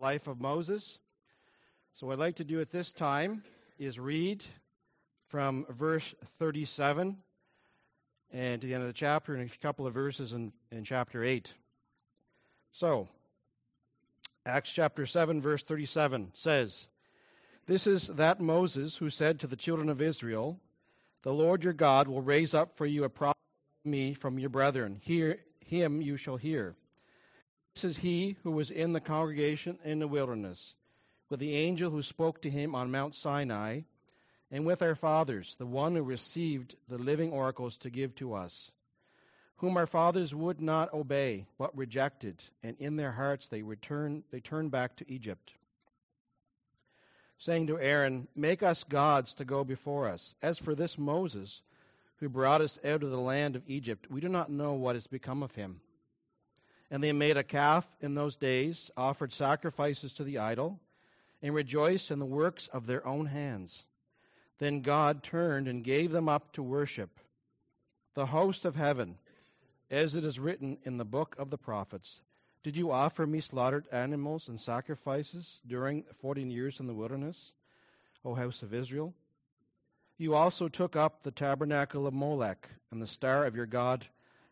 life of Moses. So, what I'd like to do at this time is read from verse 37 and to the end of the chapter and a couple of verses in, in chapter 8. So, Acts chapter 7, verse 37 says, This is that Moses who said to the children of Israel, The Lord your God will raise up for you a prophet me from your brethren. Hear him you shall hear. This is he who was in the congregation in the wilderness, with the angel who spoke to him on Mount Sinai, and with our fathers, the one who received the living oracles to give to us, whom our fathers would not obey, but rejected, and in their hearts they returned they turned back to Egypt. Saying to Aaron, Make us gods to go before us. As for this Moses, who brought us out of the land of Egypt, we do not know what has become of him. And they made a calf in those days, offered sacrifices to the idol, and rejoiced in the works of their own hands. Then God turned and gave them up to worship. The host of heaven, as it is written in the book of the prophets, Did you offer me slaughtered animals and sacrifices during fourteen years in the wilderness, O house of Israel? You also took up the tabernacle of Molech and the star of your god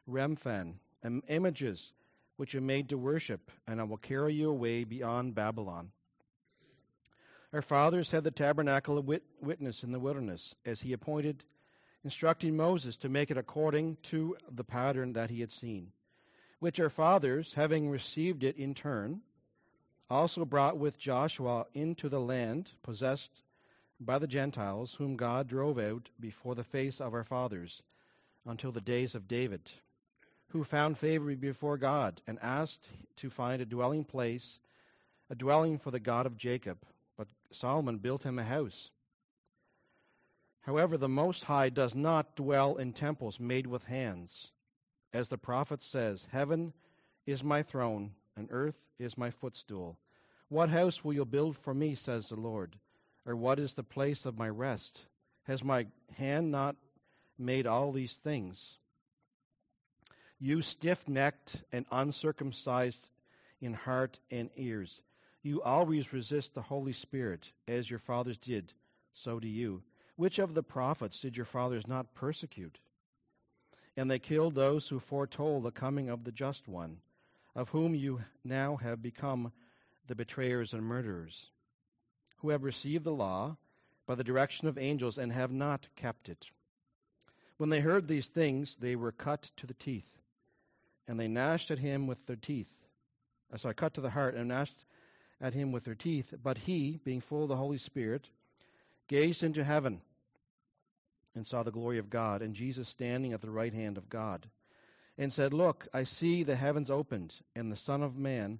Remphan, and images which you made to worship, and I will carry you away beyond Babylon. Our fathers had the tabernacle of wit- witness in the wilderness, as he appointed, instructing Moses to make it according to the pattern that he had seen, which our fathers, having received it in turn, also brought with Joshua into the land possessed by the Gentiles, whom God drove out before the face of our fathers until the days of David, who found favor before God and asked to find a dwelling place, a dwelling for the God of Jacob. But Solomon built him a house. However, the Most High does not dwell in temples made with hands. As the prophet says, Heaven is my throne, and earth is my footstool. What house will you build for me, says the Lord? Or what is the place of my rest? Has my hand not made all these things? You stiff necked and uncircumcised in heart and ears, you always resist the Holy Spirit, as your fathers did, so do you. Which of the prophets did your fathers not persecute? And they killed those who foretold the coming of the just one, of whom you now have become the betrayers and murderers who have received the law by the direction of angels and have not kept it. When they heard these things, they were cut to the teeth, and they gnashed at him with their teeth. Uh, so I cut to the heart and gnashed at him with their teeth. But he, being full of the Holy Spirit, gazed into heaven and saw the glory of God, and Jesus standing at the right hand of God, and said, Look, I see the heavens opened, and the Son of Man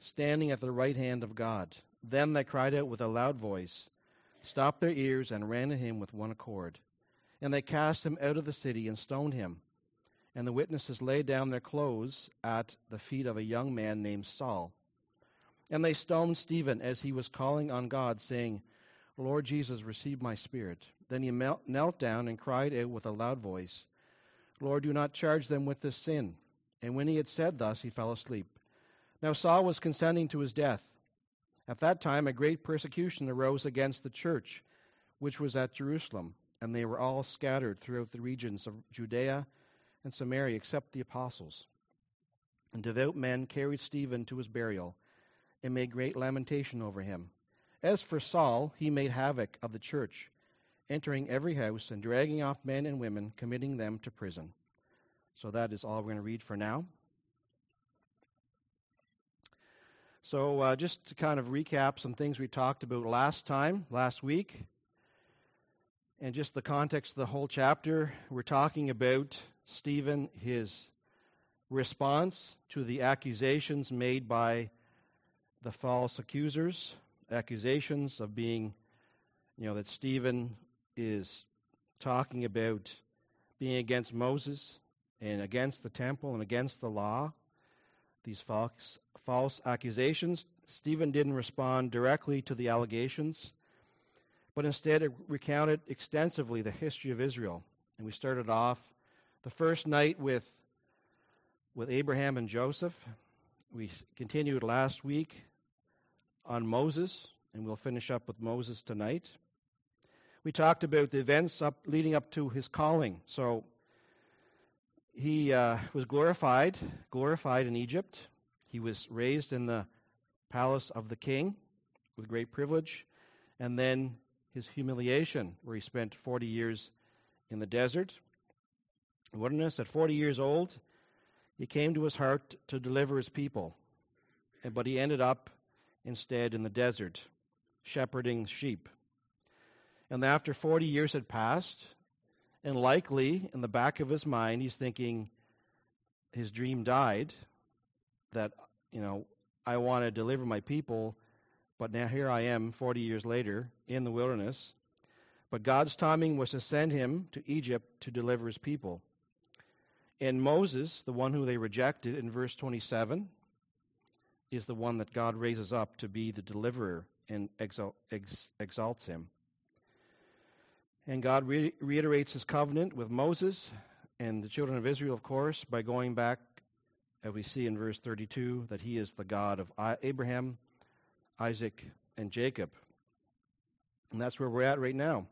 standing at the right hand of God. Then they cried out with a loud voice, stopped their ears, and ran to him with one accord. And they cast him out of the city and stoned him. And the witnesses laid down their clothes at the feet of a young man named Saul. And they stoned Stephen as he was calling on God, saying, Lord Jesus, receive my spirit. Then he knelt down and cried out with a loud voice, Lord, do not charge them with this sin. And when he had said thus, he fell asleep. Now Saul was consenting to his death. At that time, a great persecution arose against the church, which was at Jerusalem, and they were all scattered throughout the regions of Judea and Samaria, except the apostles. And devout men carried Stephen to his burial and made great lamentation over him. As for Saul, he made havoc of the church, entering every house and dragging off men and women, committing them to prison. So that is all we're going to read for now. So, uh, just to kind of recap some things we talked about last time, last week, and just the context of the whole chapter, we're talking about Stephen, his response to the accusations made by the false accusers, accusations of being, you know, that Stephen is talking about being against Moses and against the temple and against the law these false, false accusations. Stephen didn't respond directly to the allegations, but instead recounted extensively the history of Israel. And we started off the first night with, with Abraham and Joseph. We continued last week on Moses, and we'll finish up with Moses tonight. We talked about the events up, leading up to his calling. So he uh, was glorified, glorified in Egypt. He was raised in the palace of the king with great privilege. And then his humiliation, where he spent 40 years in the desert. Wilderness, at 40 years old, he came to his heart to deliver his people. But he ended up instead in the desert, shepherding sheep. And after 40 years had passed, and likely in the back of his mind, he's thinking his dream died that, you know, I want to deliver my people, but now here I am 40 years later in the wilderness. But God's timing was to send him to Egypt to deliver his people. And Moses, the one who they rejected in verse 27, is the one that God raises up to be the deliverer and exalt, ex, exalts him. And God re- reiterates his covenant with Moses and the children of Israel, of course, by going back, as we see in verse 32, that he is the God of Abraham, Isaac, and Jacob. And that's where we're at right now.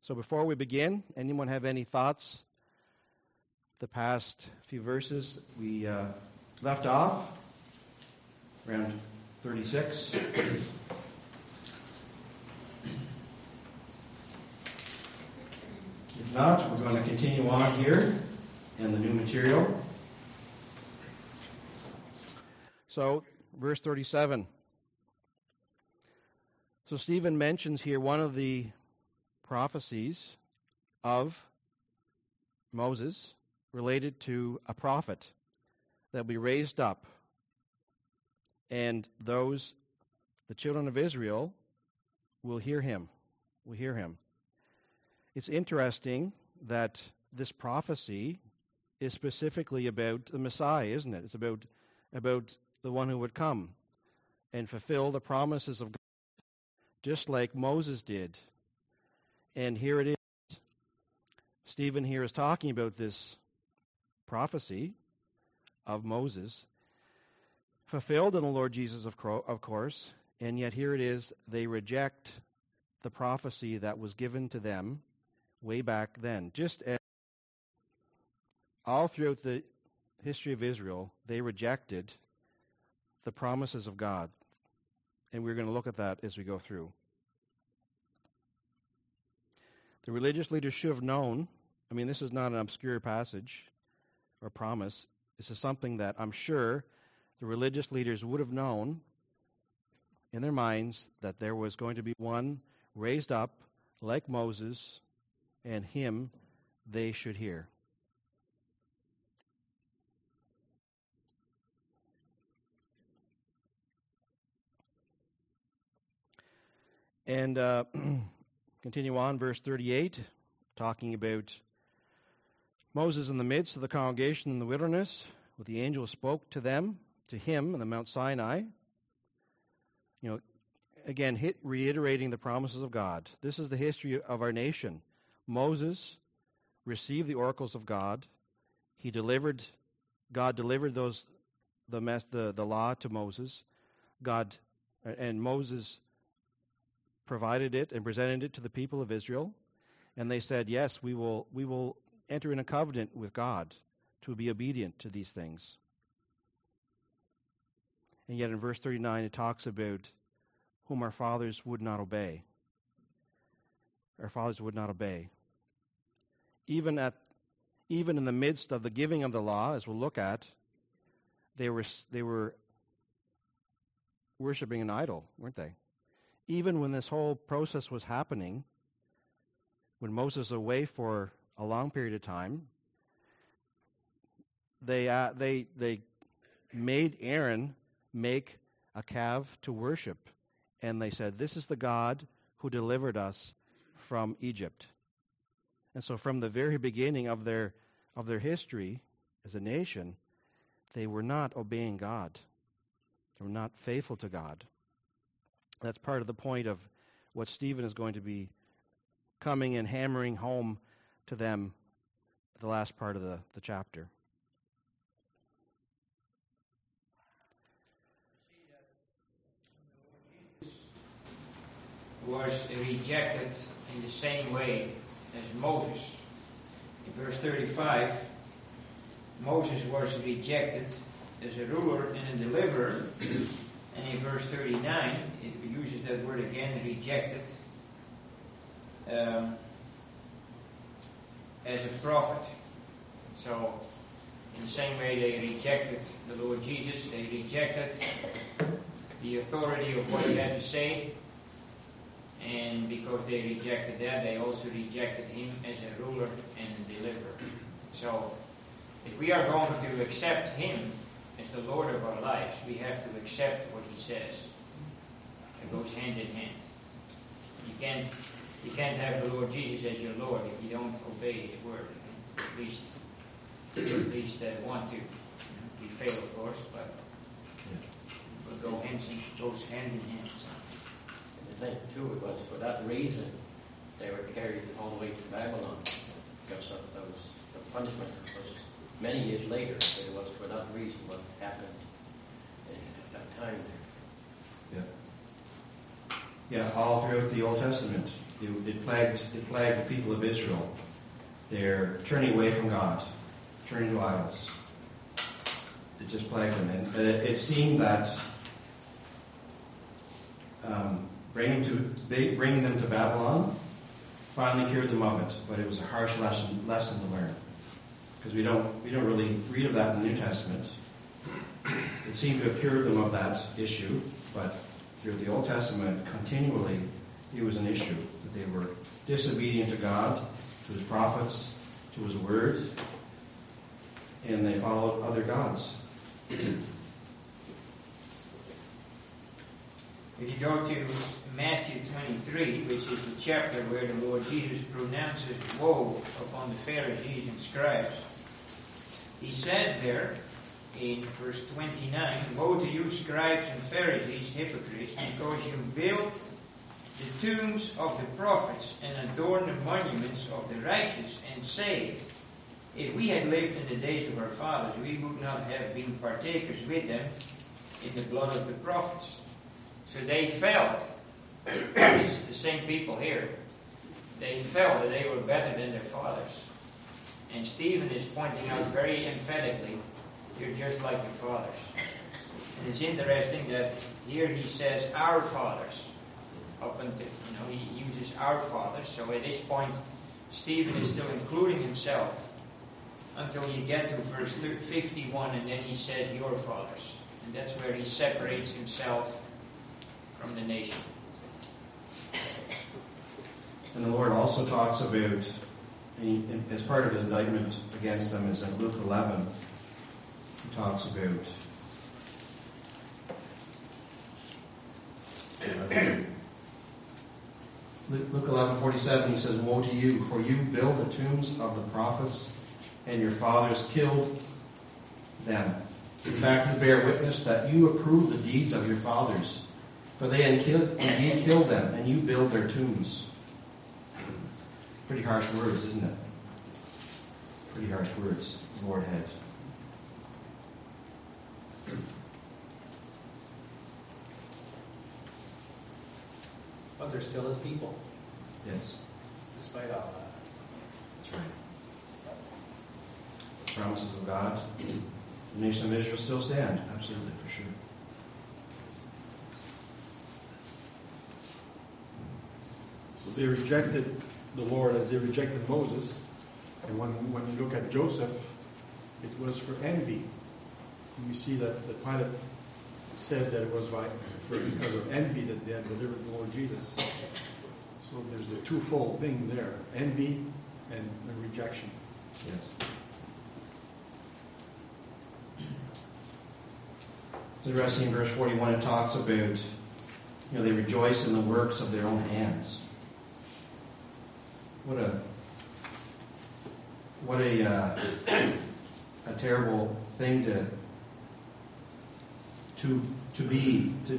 So before we begin, anyone have any thoughts? The past few verses we uh, left off around 36. If not, we're going to continue on here in the new material. So, verse 37. So, Stephen mentions here one of the prophecies of Moses related to a prophet that will be raised up, and those, the children of Israel, will hear him. Will hear him. It's interesting that this prophecy is specifically about the Messiah, isn't it? It's about about the one who would come and fulfill the promises of God, just like Moses did. And here it is. Stephen here is talking about this prophecy of Moses, fulfilled in the Lord Jesus, of, of course, and yet here it is. They reject the prophecy that was given to them way back then. Just as all throughout the history of Israel, they rejected the promises of God. And we're going to look at that as we go through. The religious leaders should have known. I mean, this is not an obscure passage or promise. This is something that I'm sure the religious leaders would have known in their minds that there was going to be one raised up like Moses and him they should hear. And uh, continue on, verse 38, talking about Moses in the midst of the congregation in the wilderness, with the angel spoke to them, to him on the Mount Sinai. You know, again, hit, reiterating the promises of God. This is the history of our nation. Moses received the oracles of God. He delivered, God delivered those, the, mess, the, the law to Moses. God, and Moses provided it and presented it to the people of Israel. And they said, Yes, we will, we will enter in a covenant with God to be obedient to these things. And yet in verse 39, it talks about whom our fathers would not obey. Our fathers would not obey even at even in the midst of the giving of the law, as we'll look at, they were they were worshiping an idol, weren't they? Even when this whole process was happening, when Moses away for a long period of time, they uh, they they made Aaron make a calf to worship, and they said, "This is the God who delivered us from Egypt." And so from the very beginning of their of their history as a nation, they were not obeying God. They were not faithful to God. That's part of the point of what Stephen is going to be coming and hammering home to them the last part of the, the chapter. was rejected in the same way as Moses. In verse 35, Moses was rejected as a ruler and a deliverer. And in verse 39, it uses that word again, rejected, um, as a prophet. So, in the same way they rejected the Lord Jesus, they rejected the authority of what he had to say. And because they rejected that, they also rejected him as a ruler and a deliverer. So, if we are going to accept him as the Lord of our lives, we have to accept what he says. It goes hand in hand. You can't, you can't have the Lord Jesus as your Lord if you don't obey his word. At least, at least uh, want to. We fail, of course, but it go hands in, goes hand in hand. So. And I think too, it was for that reason they were carried all the way to Babylon. Because of those, the punishment was many years later. But it was for that reason what happened at that time there. Yeah. Yeah, all throughout the Old Testament, it, plagued it plagued the people of Israel. They're turning away from God, turning to idols. It just plagued them, and uh, it seemed that um, bringing to bringing them to Babylon finally cured them of it. But it was a harsh lesson lesson to learn because we don't we don't really read of that in the New Testament. It seemed to have cured them of that issue, but through the Old Testament, continually, it was an issue they were disobedient to God, to His prophets, to His Word, and they followed other gods. If you go to Matthew 23, which is the chapter where the Lord Jesus pronounces woe upon the Pharisees and scribes, he says there in verse 29 Woe to you, scribes and Pharisees, hypocrites, because you build the tombs of the prophets and adorn the monuments of the righteous, and say, If we had lived in the days of our fathers, we would not have been partakers with them in the blood of the prophets. So they felt, is the same people here, they felt that they were better than their fathers. And Stephen is pointing out very emphatically, you're just like your fathers. And it's interesting that here he says our fathers. Up until, you know, he uses our fathers. So at this point, Stephen is still including himself until you get to verse 51, and then he says your fathers. And that's where he separates himself from the nation. And the Lord also talks about, as part of his indictment against them, is in Luke 11. He talks about uh, Luke 11, 47, he says, Woe to you, for you build the tombs of the prophets, and your fathers killed them. In fact, you bear witness that you approve the deeds of your fathers. For they indeed killed them, and you build their tombs. Pretty harsh words, isn't it? Pretty harsh words, Lord had. But they're still his people, Yes, despite all that. that's right. The promises of God, the nation of Israel still stand, absolutely, for sure. So they rejected the Lord as they rejected Moses. And when, when you look at Joseph, it was for envy. And we see that the Pilate said that it was by, for, because of envy that they had delivered the Lord Jesus. So there's the twofold thing there envy and the rejection. Yes. It's in verse 41, it talks about, you know, they rejoice in the works of their own hands. What a what a uh, a terrible thing to to to be to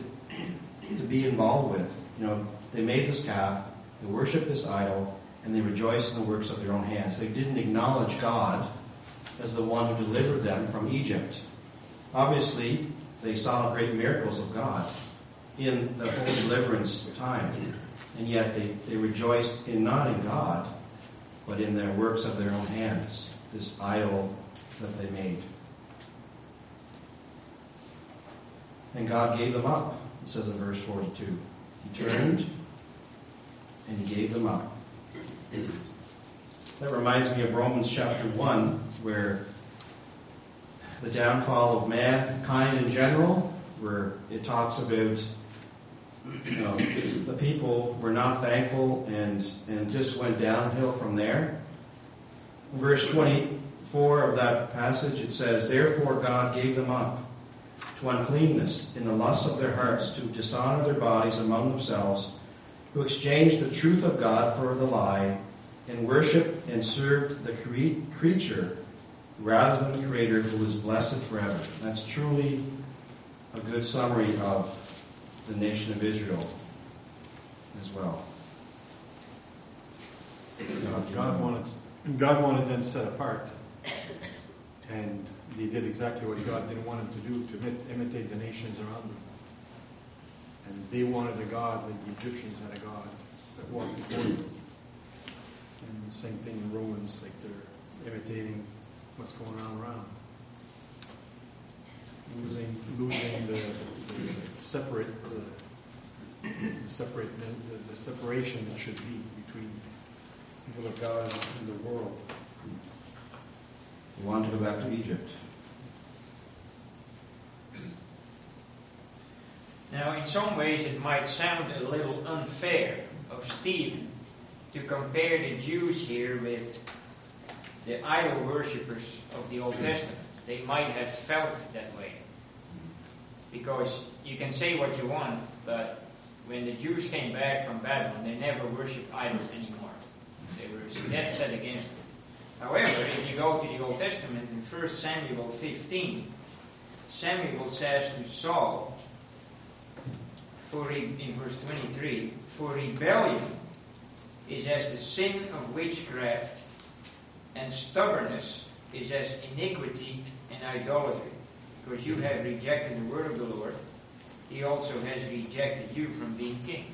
to be involved with. You know, they made this calf, they worshiped this idol, and they rejoiced in the works of their own hands. They didn't acknowledge God as the one who delivered them from Egypt. Obviously, they saw great miracles of God in the whole deliverance time. And yet they, they rejoiced in not in God, but in their works of their own hands, this idol that they made. And God gave them up, it says in verse 42. He turned and he gave them up. That reminds me of Romans chapter 1, where the downfall of mankind in general, where it talks about you know, the people were not thankful and, and just went downhill from there. Verse 24 of that passage, it says, Therefore God gave them up to uncleanness in the lusts of their hearts, to dishonor their bodies among themselves, who exchanged the truth of God for the lie, and worshiped and served the cre- creature rather than the Creator who is blessed forever. That's truly a good summary of the nation of Israel as well. God wanted, God wanted them set apart. And they did exactly what God didn't want them to do, to imit- imitate the nations around them. And they wanted a God, like the Egyptians had a God that walked before them. And the same thing in Romans, like they're imitating what's going on around. Losing, losing the, the separate, the, the separate, the, the separation that should be between people of God and the world. We want to go back to Egypt. Now, in some ways, it might sound a little unfair of Stephen to compare the Jews here with the idol worshippers of the Old Testament. They might have felt that way. Because you can say what you want, but when the Jews came back from Babylon, they never worshipped idols anymore. They were dead set against it. However, if you go to the Old Testament in 1 Samuel 15, Samuel says to Saul, for in verse 23, for rebellion is as the sin of witchcraft, and stubbornness is as iniquity and idolatry. Because you have rejected the word of the Lord, he also has rejected you from being king.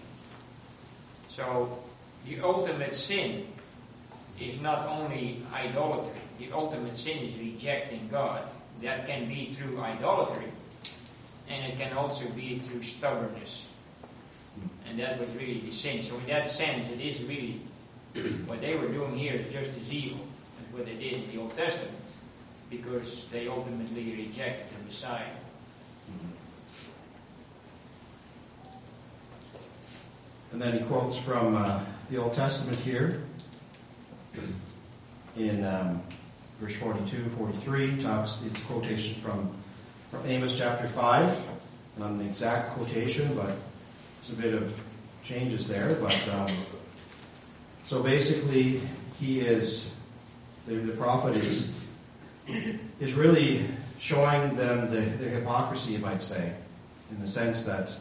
So, the ultimate sin is not only idolatry, the ultimate sin is rejecting God. That can be through idolatry, and it can also be through stubbornness. And that was really the sin. So, in that sense, it is really what they were doing here is just as evil as what they did in the Old Testament, because they ultimately rejected the Messiah. And then he quotes from uh, the Old Testament here in um, verse 42, 43. Talks, it's a quotation from, from Amos chapter 5. Not an exact quotation, but there's a bit of changes there. But um, so basically, he is, the, the prophet is, is really showing them the, the hypocrisy, you might say, in the sense that,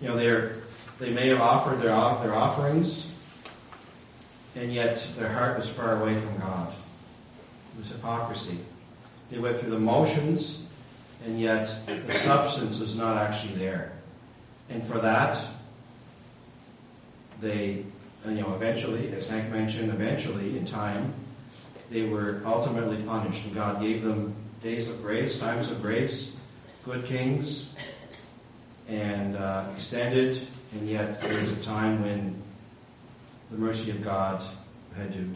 you know, they're they may have offered their, their offerings, and yet their heart was far away from God. It was hypocrisy. They went through the motions, and yet the substance is not actually there. And for that, they, you know, eventually, as Hank mentioned, eventually, in time, they were ultimately punished, and God gave them days of grace, times of grace, good kings, and uh, extended, and yet there was a time when the mercy of God had to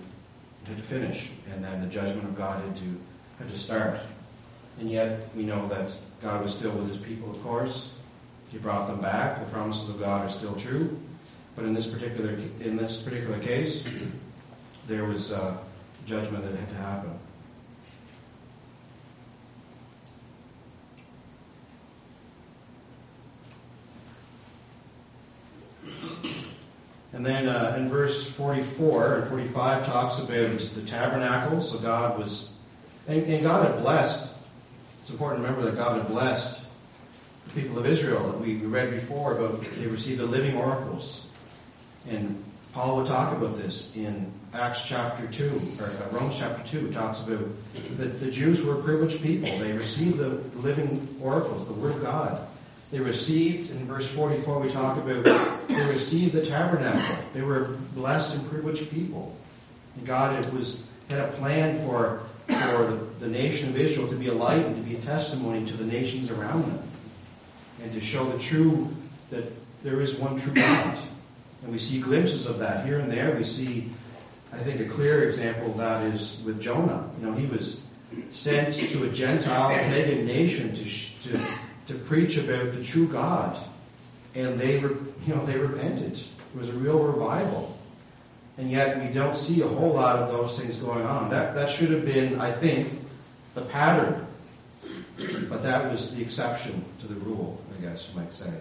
had to finish, and then the judgment of God had to had to start. And yet we know that God was still with His people, of course. He brought them back. The promises of God are still true. But in this particular in this particular case, there was uh, judgment that had to happen. And then uh, in verse 44 and 45 talks about the tabernacle. So God was, and, and God had blessed. It's important to remember that God had blessed the people of Israel that we read before about they received the living oracles. And Paul would talk about this in Acts chapter 2, or uh, Romans chapter 2, talks about that the Jews were privileged people. They received the living oracles, the Word of God. They received, in verse 44, we talk about, they received the tabernacle. They were blessed and privileged people. And God it was, had a plan for, for the, the nation of Israel to be a light and to be a testimony to the nations around them. And to show the true, that there is one true God. And we see glimpses of that here and there. We see, I think, a clear example of that is with Jonah. You know, he was sent to a Gentile pagan nation to, to, to preach about the true God. And they, were, you know, they repented. It was a real revival. And yet we don't see a whole lot of those things going on. That, that should have been, I think, the pattern. But that was the exception to the rule, I guess you might say.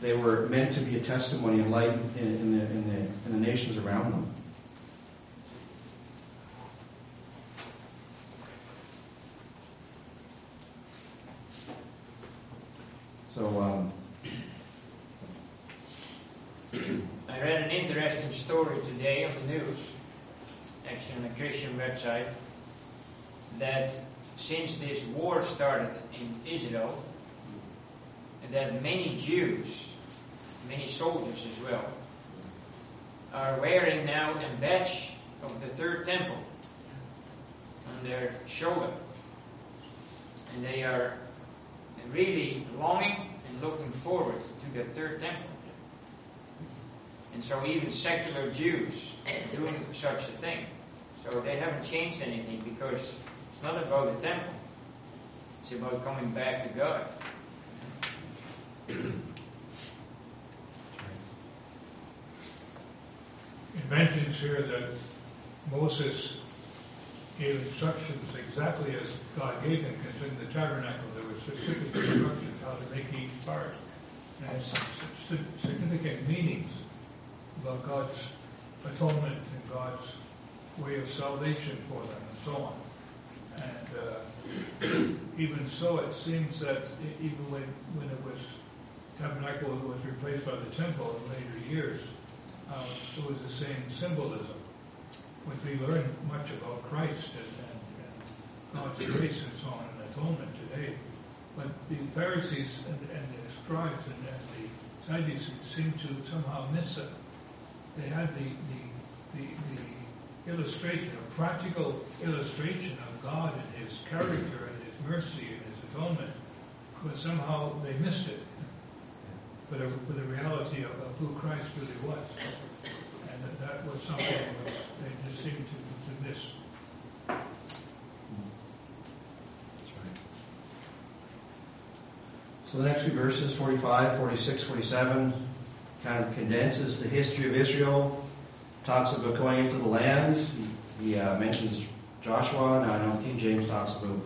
They were meant to be a testimony and light in, in, the, in, the, in the nations around them. So, um, I read an interesting story today on the news, actually on a Christian website, that since this war started in Israel, that many Jews, many soldiers as well, are wearing now a badge of the third temple on their shoulder. And they are really longing and looking forward to the third temple. And so even secular Jews doing such a thing. So they haven't changed anything because it's not about the temple. It's about coming back to God. It mentions here that Moses gave instructions exactly as God gave him, because in the tabernacle there were specific instructions how to make each part. And some significant meanings about God's atonement and God's way of salvation for them and so on. And uh, even so, it seems that even when, when it was tabernacle was replaced by the temple in later years, uh, it was the same symbolism, which we learn much about Christ and, and, and God's grace and so on and atonement today. But the Pharisees and, and the scribes and, and the Sadducees seem to somehow miss it. They had the, the, the, the illustration, a practical illustration of God and His character and His mercy and His atonement, but somehow they missed it for the, for the reality of, of who Christ really was. And that, that was something which they just seemed to, to miss. So the next few verses, 45, 46, 47, kind of condenses the history of Israel, talks about going into the land. He, he uh, mentions Joshua. Now I know King James talks about,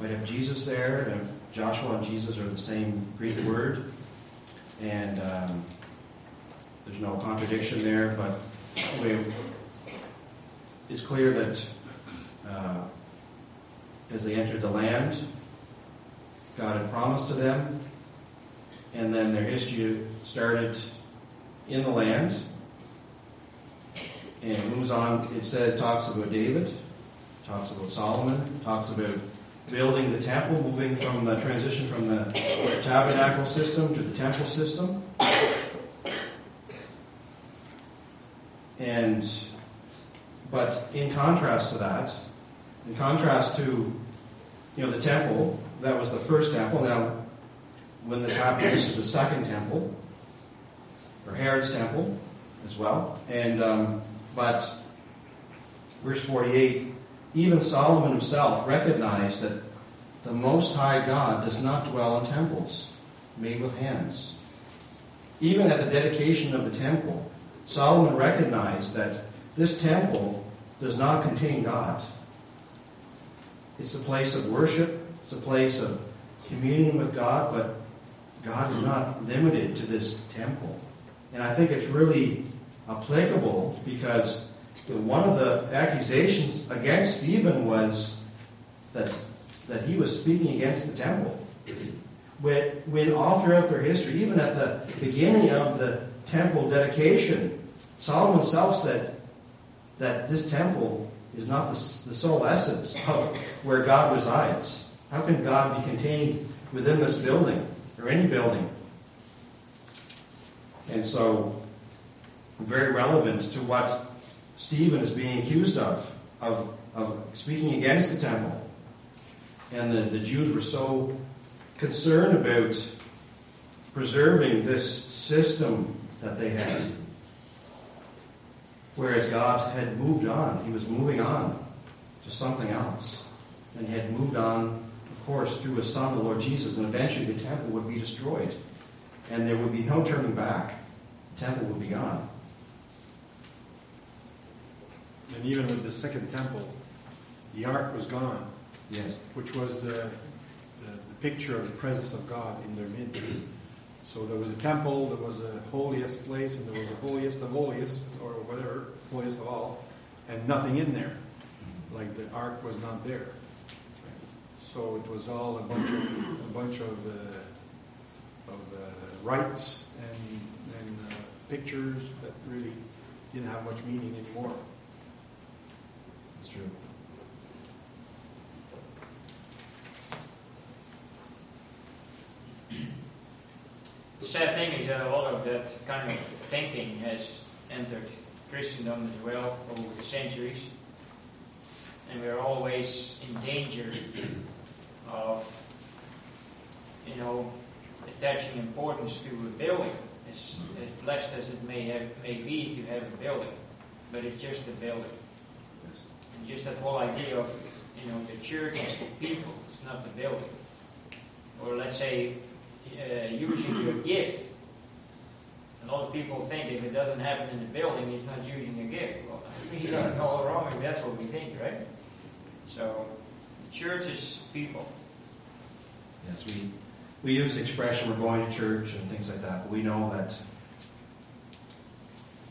might have Jesus there. And Joshua and Jesus are the same Greek word. And um, there's no contradiction there, but anyway, it's clear that uh, as they entered the land, God had promised to them, and then their history started in the land and moves on. It says, talks about David, talks about Solomon, talks about building the temple, moving from the transition from the tabernacle system to the temple system. And, but in contrast to that, in contrast to, you know, the temple, that was the first temple. Now, when this happened, this is the second temple, or Herod's temple as well. And, um, but, verse 48, even Solomon himself recognized that the Most High God does not dwell in temples made with hands. Even at the dedication of the temple, Solomon recognized that this temple does not contain God. It's a place of worship, it's a place of communion with God, but God is not limited to this temple. And I think it's really applicable because one of the accusations against Stephen was that, he was speaking against the temple. When, all throughout their history, even at the beginning of the temple dedication, Solomon himself said that this temple is not the, the sole essence of where God resides. How can God be contained within this building or any building. And so, very relevant to what Stephen is being accused of, of, of speaking against the temple. And the, the Jews were so concerned about preserving this system that they had. Whereas God had moved on. He was moving on to something else. And he had moved on, of course, through his son, the Lord Jesus. And eventually the temple would be destroyed. And there would be no turning back. The temple would be gone. And even with the second temple, the ark was gone, Yes. which was the, the, the picture of the presence of God in their midst. So there was a temple, there was a holiest place, and there was a holiest of holiest, or whatever, holiest of all, and nothing in there. Like the ark was not there. So it was all a bunch of a bunch of uh, of uh, rites and and uh, pictures that really didn't have much meaning anymore. True. The sad thing is that a lot of that kind of thinking has entered Christendom as well over the centuries. And we're always in danger of, you know, attaching importance to a building, as, as blessed as it may have may be to have a building. But it's just a building. Just that whole idea of, you know, the church is the people, it's not the building. Or let's say, uh, using your gift. A lot of people think if it doesn't happen in the building, it's not using a gift. Well, we got it all wrong if that's what we think, right? So, the church is people. Yes, we, we use expression we're going to church and things like that, but we know that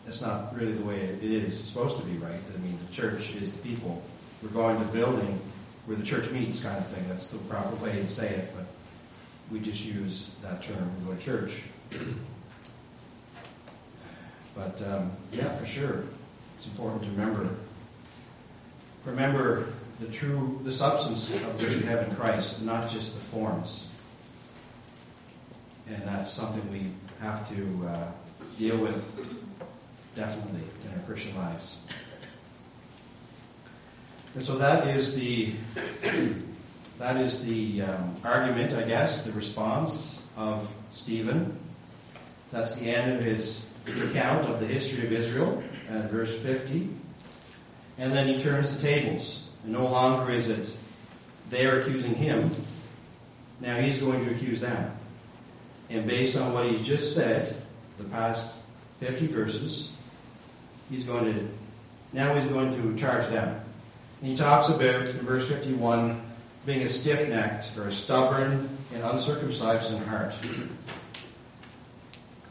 it's not really the way it is. It's supposed to be, right? I mean, the church is the people. We're going to the building where the church meets, kind of thing. That's the proper way to say it, but we just use that term, we go to church. But, um, yeah, for sure, it's important to remember. Remember the true, the substance of which we have in Christ, not just the forms. And that's something we have to uh, deal with definitely in our Christian lives. And so that is the that is the um, argument, I guess, the response of Stephen. That's the end of his account of the history of Israel at verse 50. And then he turns the tables. And no longer is it they are accusing him. Now he's going to accuse them. And based on what he's just said, the past 50 verses, he's going to, now he's going to charge them. And he talks about, in verse 51, being a stiff necked or a stubborn and uncircumcised in heart.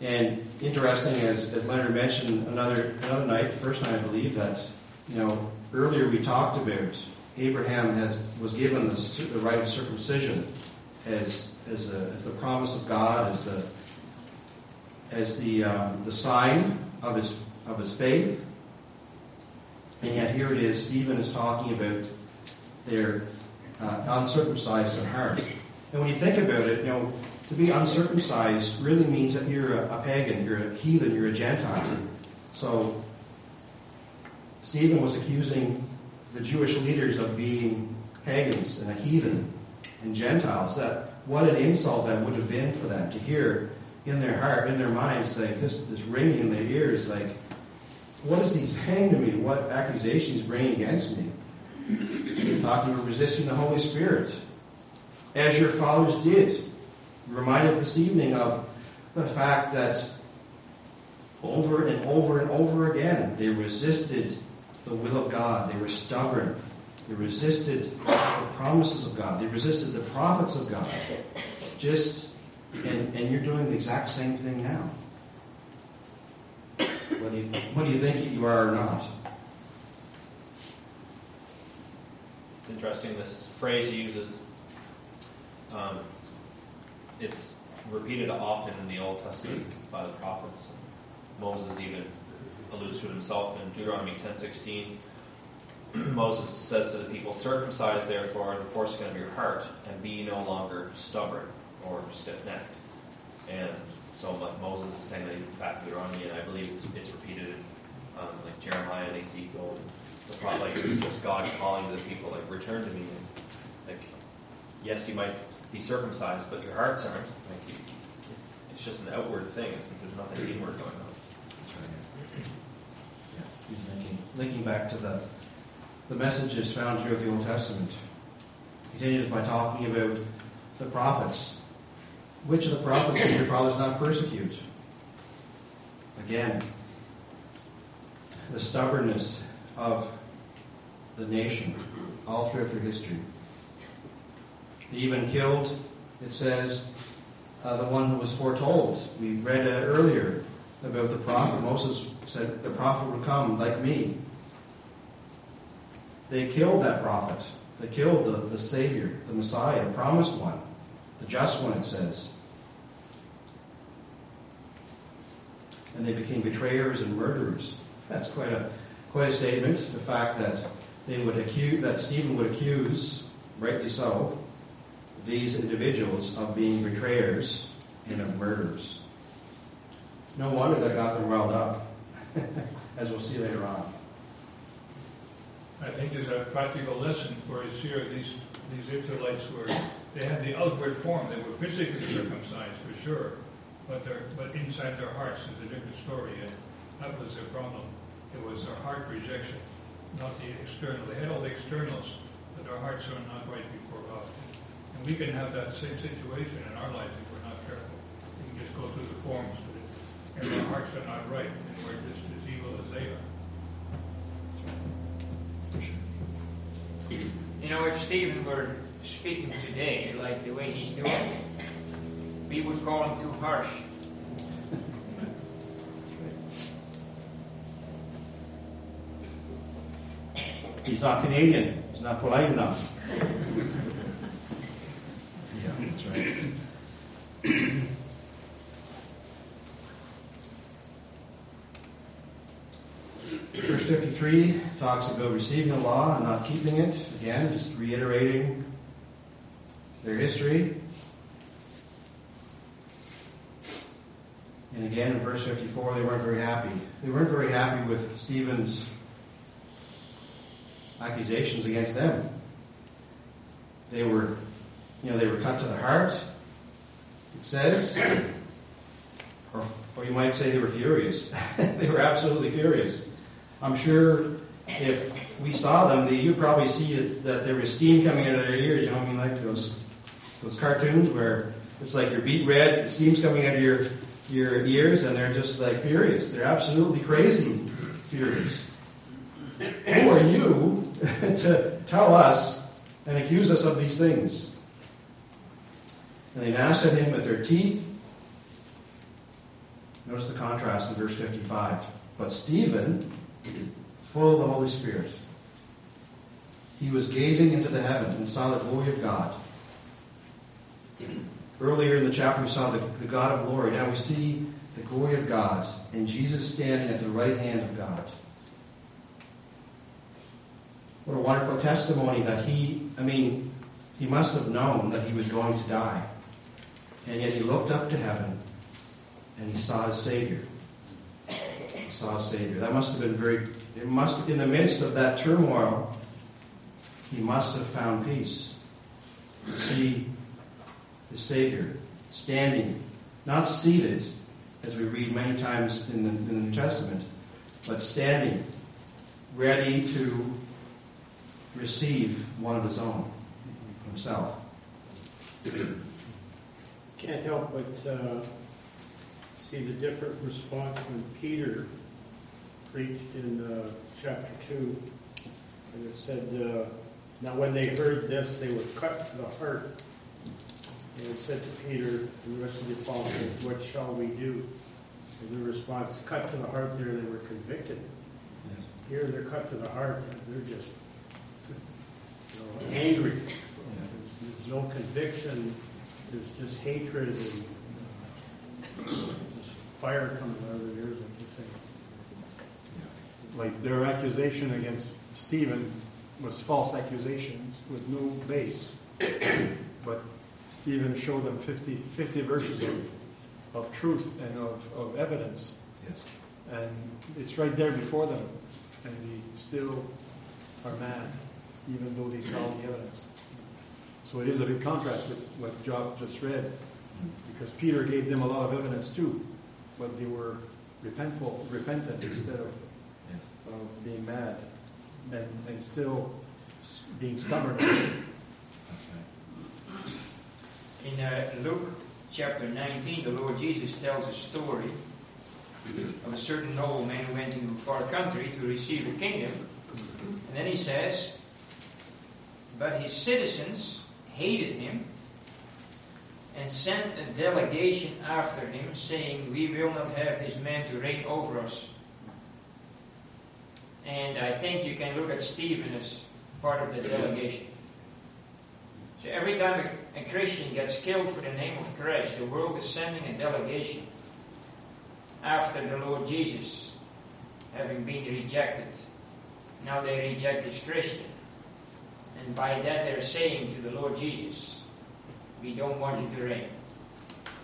And interesting, as, as Leonard mentioned another another night, the first night I believe that, you know, earlier we talked about Abraham has was given the, the rite of circumcision as as, a, as the promise of God, as the as the um, the sign of his of his faith. And yet here it is. Stephen is talking about their uh, uncircumcised heart. And when you think about it, you know, to be uncircumcised really means that you're a, a pagan, you're a heathen, you're a Gentile. So Stephen was accusing the Jewish leaders of being pagans and a heathen and Gentiles. That what an insult that would have been for them to hear in their heart, in their minds, like this, this ringing in their ears, like, what is he saying to me? What accusations bringing against me? Talking about resisting the Holy Spirit, as your fathers did. Reminded this evening of the fact that over and over and over again they resisted the will of God. They were stubborn. They resisted the promises of God. They resisted the prophets of God. Just and, and you're doing the exact same thing now. What do you what do you think you are or not? It's interesting, this phrase he uses, um, it's repeated often in the Old Testament by the prophets. Moses even alludes to it himself in Deuteronomy 10.16. Moses says to the people, Circumcise therefore the foreskin of your heart, and be no longer stubborn or stiff necked. And so Moses is saying that back to Deuteronomy, and I believe it's, it's repeated um, like Jeremiah and Ezekiel, the prophet, like just God calling to the people, like return to me. And, Like, yes, you might be circumcised, but your hearts aren't. Like, it's just an outward thing. It's there's nothing inward going on. Yeah, linking, linking back to the, the messages found throughout the Old Testament. Continues by talking about the prophets. Which of the prophets did your fathers not persecute? Again, the stubbornness of the nation all throughout their history. They even killed, it says, uh, the one who was foretold. We read uh, earlier about the prophet. Moses said the prophet would come like me. They killed that prophet. They killed the, the Savior, the Messiah, the promised one, the just one, it says. And they became betrayers and murderers. That's quite a quite a statement. The fact that they would accuse that Stephen would accuse, rightly so, these individuals of being betrayers and of murderers. No wonder that got them riled up, as we'll see later on. I think there's a practical lesson for us here. These, these Israelites were, they had the outward form. They were physically circumcised for sure, but their, but inside their hearts is a different story, and that was their problem. It was their heart rejection, not the external. They had all the externals, but their hearts are not right before God. And we can have that same situation in our lives if we're not careful. We can just go through the forms, but if our hearts are not right, and we're just as evil as they are. You know, if Stephen were speaking today, like the way he's doing, we would call him too harsh. He's not Canadian. He's not polite enough. yeah, that's right. Verse 53 talks about receiving the law and not keeping it. Again, just reiterating their history. And again, in verse 54, they weren't very happy. They weren't very happy with Stephen's accusations against them. They were, you know, they were cut to the heart, it says. Or, or you might say they were furious. they were absolutely furious. I'm sure if we saw them, you'd probably see it, that there was steam coming out of their ears. You know what I mean? Like those those cartoons where it's like you're beet red, steam's coming out of your your ears, and they're just like furious. They're absolutely crazy furious. Who are you to tell us and accuse us of these things? And they gnashed at him with their teeth. Notice the contrast in verse 55. But Stephen, full of the Holy Spirit, he was gazing into the heaven and saw the glory of God. Earlier in the chapter, we saw the, the God of glory. Now we see the glory of God and Jesus standing at the right hand of God. What a wonderful testimony that he, I mean, he must have known that he was going to die. And yet he looked up to heaven and he saw his Savior. He saw his Savior. That must have been very, it must, in the midst of that turmoil, he must have found peace. See the Savior standing, not seated, as we read many times in the, in the New Testament, but standing, ready to receive one of his own, himself. Can't help but uh, see the different response when Peter preached in uh, chapter 2. And it said, uh, Now when they heard this, they were cut to the heart. And said to Peter and the rest of the apostles, What shall we do? And the response, cut to the heart there, they were convicted. Here they're cut to the heart, they're just you know, angry. There's no conviction, there's just hatred and just fire coming out of their ears, like you say. Like their accusation against Stephen was false accusations with no base. But Stephen showed them 50, 50 verses of, of truth and of, of evidence. Yes. And it's right there before them. And they still are mad, even though they saw the evidence. So it is a big contrast with what Job just read. Because Peter gave them a lot of evidence too. But they were repentful, repentant instead of, of being mad. And, and still being stubborn. In uh, Luke chapter 19, the Lord Jesus tells a story of a certain nobleman who went into a far country to receive a kingdom. And then he says, But his citizens hated him and sent a delegation after him, saying, We will not have this man to reign over us. And I think you can look at Stephen as part of the delegation. So every time a, Christian gets killed for the name of Christ, the world is sending a delegation after the Lord Jesus, having been rejected. Now they reject this Christian. And by that they're saying to the Lord Jesus, we don't want you to reign.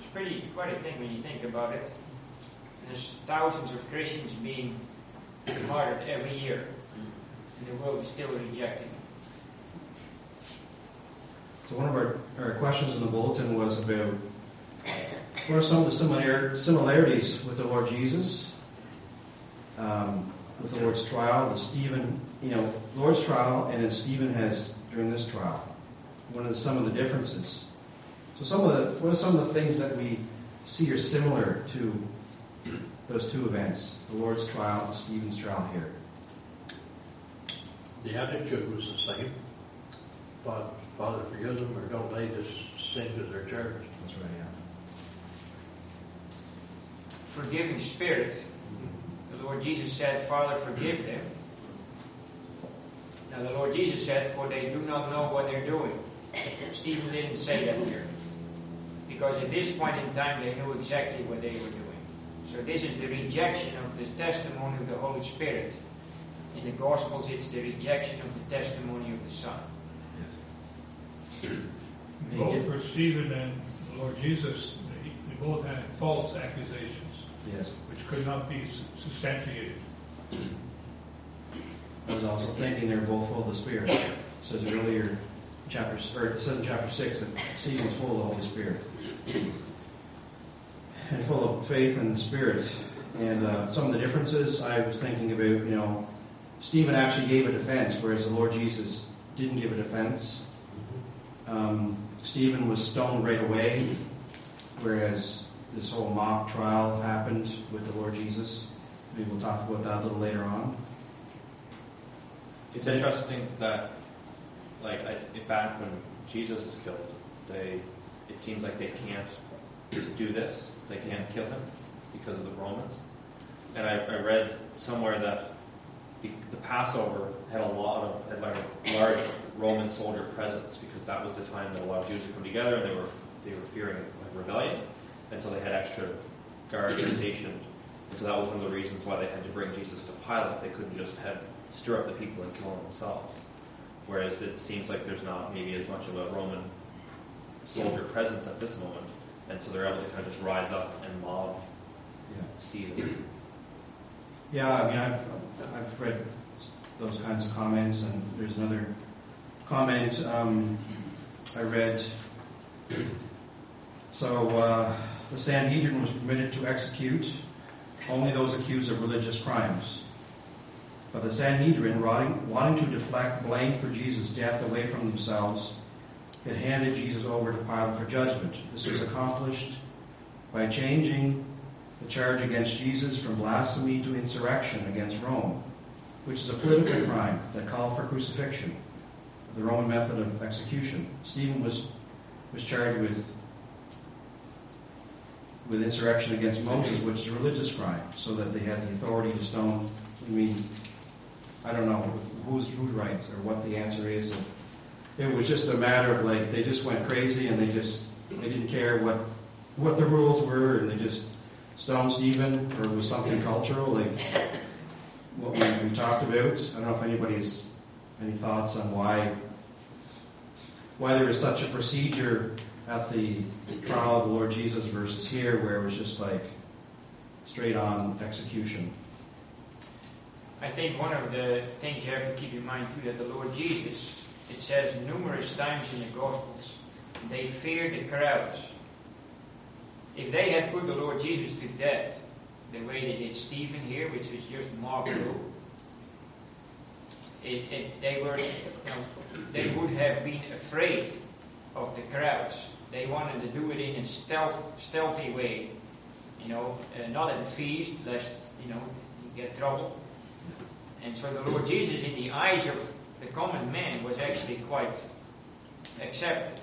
It's pretty quite a thing when you think about it. There's thousands of Christians being martyred every year, and the world is still rejecting. So one of our, our questions in the bulletin was about what are some of the similar, similarities with the Lord Jesus, um, with the Lord's trial, the Stephen, you know, Lord's trial, and then Stephen has during this trial. What are some of the differences? So some of the what are some of the things that we see are similar to those two events, the Lord's trial and Stephen's trial here? The attitude was the same. Father, Father, forgive them or don't lay this sin to their church? That's right, yeah. Forgiving spirit. The Lord Jesus said, Father, forgive them. Now the Lord Jesus said, For they do not know what they're doing. Stephen didn't say that here. Because at this point in time they knew exactly what they were doing. So this is the rejection of the testimony of the Holy Spirit. In the Gospels it's the rejection of the testimony of the Son. Both for Stephen and the Lord Jesus, they, they both had false accusations, Yes. which could not be substantiated. I was also thinking they're both full of the Spirit. It says earlier, chapter or it says in chapter six that Stephen was full of the Holy Spirit and full of faith and the Spirit. And uh, some of the differences I was thinking about, you know, Stephen actually gave a defense, whereas the Lord Jesus didn't give a defense. Um, Stephen was stoned right away, whereas this whole mock trial happened with the Lord Jesus. Maybe we'll talk about that a little later on. It's interesting that, like, back when Jesus is killed, they, it seems like they can't do this. They can't kill him because of the Romans. And I, I read somewhere that the, the Passover had a lot of, had like a large Roman soldier presence because that was the time that a lot of Jews would come together and they were, they were fearing a rebellion. And so they had extra guards stationed. And so that was one of the reasons why they had to bring Jesus to Pilate. They couldn't just have stir up the people and kill them themselves. Whereas it seems like there's not maybe as much of a Roman soldier presence at this moment, and so they're able to kind of just rise up and mob Yeah. Stephen. Yeah, I mean, I've, I've read those kinds of comments, and there's another comment um, I read. So, uh, the Sanhedrin was permitted to execute only those accused of religious crimes. But the Sanhedrin, wanting, wanting to deflect blame for Jesus' death away from themselves, had handed Jesus over to Pilate for judgment. This was accomplished by changing the charge against Jesus from blasphemy to insurrection against Rome, which is a political crime that called for crucifixion, the Roman method of execution. Stephen was, was charged with, with insurrection against Moses, which is a religious crime, so that they had the authority to stone. I mean, I don't know who's, right or what the answer is. It was just a matter of like, they just went crazy and they just, they didn't care what, what the rules were and they just Stone Stephen, or was something cultural, like, what we, we talked about. I don't know if anybody has any thoughts on why why there is such a procedure at the trial of the Lord Jesus versus here, where it was just like straight on execution. I think one of the things you have to keep in mind too that the Lord Jesus, it says numerous times in the Gospels, they feared the crowds. If they had put the Lord Jesus to death the way they did Stephen here, which was just rule, it, it, they were, you know, they would have been afraid of the crowds. They wanted to do it in a stealth, stealthy way, you know, uh, not at a feast, lest you know you get trouble. And so the Lord Jesus, in the eyes of the common man, was actually quite accepted.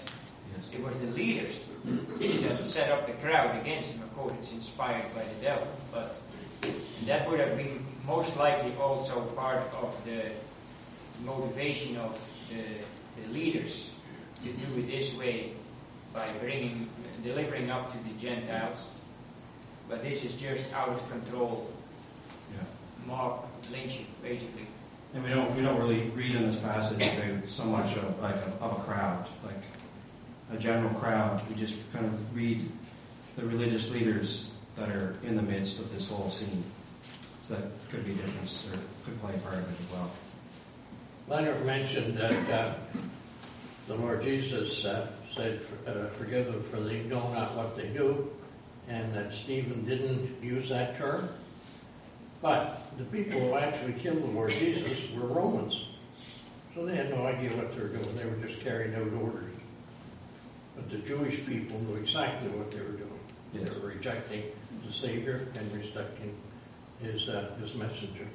It was the leaders that set up the crowd against him. Of course, it's inspired by the devil, but that would have been most likely also part of the motivation of the, the leaders to do it this way by bringing, delivering up to the Gentiles. But this is just out of control, Yeah. mob lynching, basically. And we don't we don't really read in this passage so much of like a, of a crowd, like a general crowd. We just kind of read the religious leaders that are in the midst of this whole scene. So that could be a difference or could play a part of it as well. Leonard mentioned that uh, the Lord Jesus uh, said, uh, forgive them for they know not what they do, and that Stephen didn't use that term. But the people who actually killed the Lord Jesus were Romans. So they had no idea what they were doing. They were just carrying out orders. But the Jewish people knew exactly what they were doing. Yes. They were rejecting the Savior and rejecting his, uh, his messenger.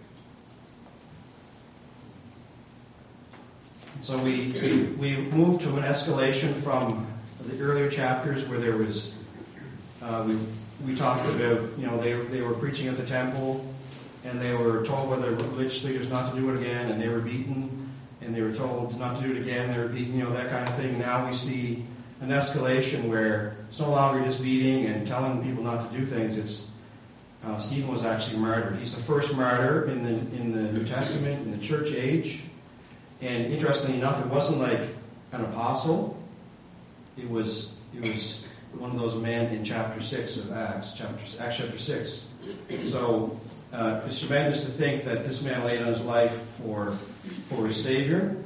So we, we moved to an escalation from the earlier chapters where there was, uh, we, we talked about, you know, they, they were preaching at the temple and they were told by the religious leaders not to do it again and they were beaten and they were told not to do it again, they were beaten, you know, that kind of thing. Now we see an escalation where it's no longer just beating and telling people not to do things. It's uh, Stephen was actually murdered. He's the first martyr in the in the New Testament in the church age. And interestingly enough, it wasn't like an apostle. It was it was one of those men in chapter six of Acts, chapter Acts chapter six. So uh, it's tremendous to think that this man laid on his life for for his Savior.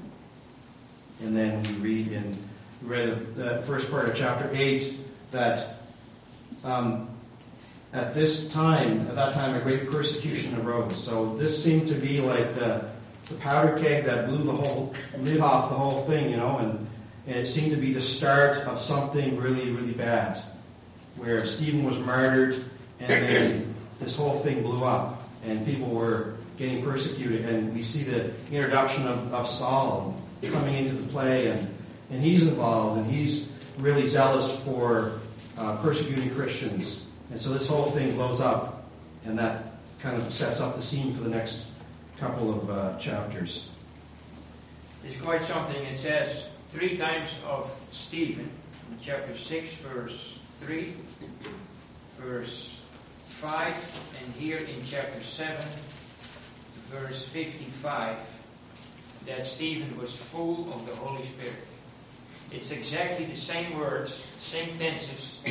And then we read in read the first part of chapter eight that um, at this time, at that time, a great persecution arose. So this seemed to be like the, the powder keg that blew the whole lid off the whole thing, you know, and, and it seemed to be the start of something really, really bad, where Stephen was murdered, and then this whole thing blew up, and people were getting persecuted, and we see the introduction of, of Saul coming into the play, and, and he's involved, and he's really zealous for uh, persecuting Christians. And so this whole thing blows up, and that kind of sets up the scene for the next couple of uh, chapters. It's quite something. It says three times of Stephen in chapter 6, verse 3, verse 5, and here in chapter 7, verse 55, that Stephen was full of the Holy Spirit. It's exactly the same words, same tenses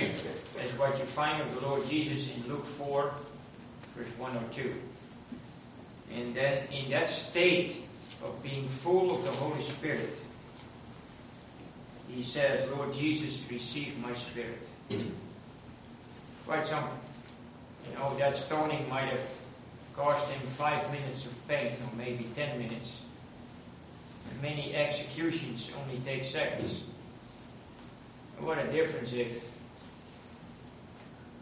as what you find of the Lord Jesus in Luke 4, verse 1 or 2. And then in that state of being full of the Holy Spirit, he says, Lord Jesus, receive my spirit. Quite something. You know, that stoning might have cost him five minutes of pain, or maybe ten minutes. Many executions only take seconds. What a difference if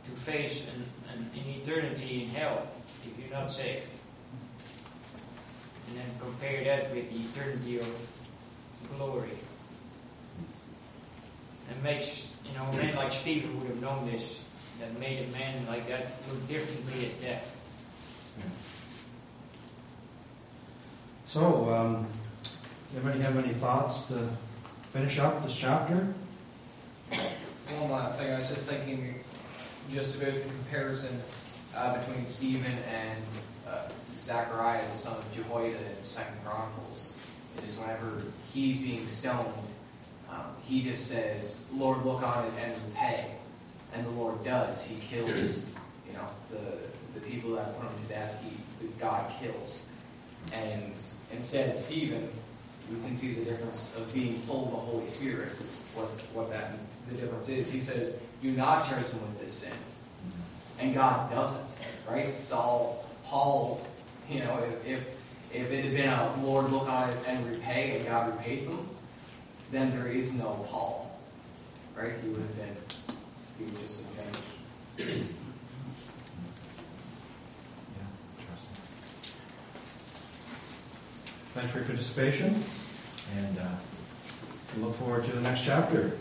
to face an, an, an eternity in hell if you're not saved. And then compare that with the eternity of glory. And makes, you know, a man like Stephen would have known this, that made a man like that look differently at death. So, um, anybody have any thoughts to finish up this chapter? One last thing, I was just thinking just about the comparison uh, between Stephen and uh, Zechariah, the son of Jehoiada in Second Chronicles. It just whenever he's being stoned, um, he just says, "Lord, look on it and repay," and the Lord does. He kills, you know, the the people that put him to death. He God kills, and instead Stephen, we can see the difference of being full of the Holy Spirit. What what that the difference is. He says, "You're not chosen with this sin." and God doesn't, right? Saul, Paul, you know, if, if, if it had been a Lord look on it and repay, and God repaid them, then there is no Paul, right? He would have been, he would just have been. Thanks for your participation, and uh, look forward to the next chapter.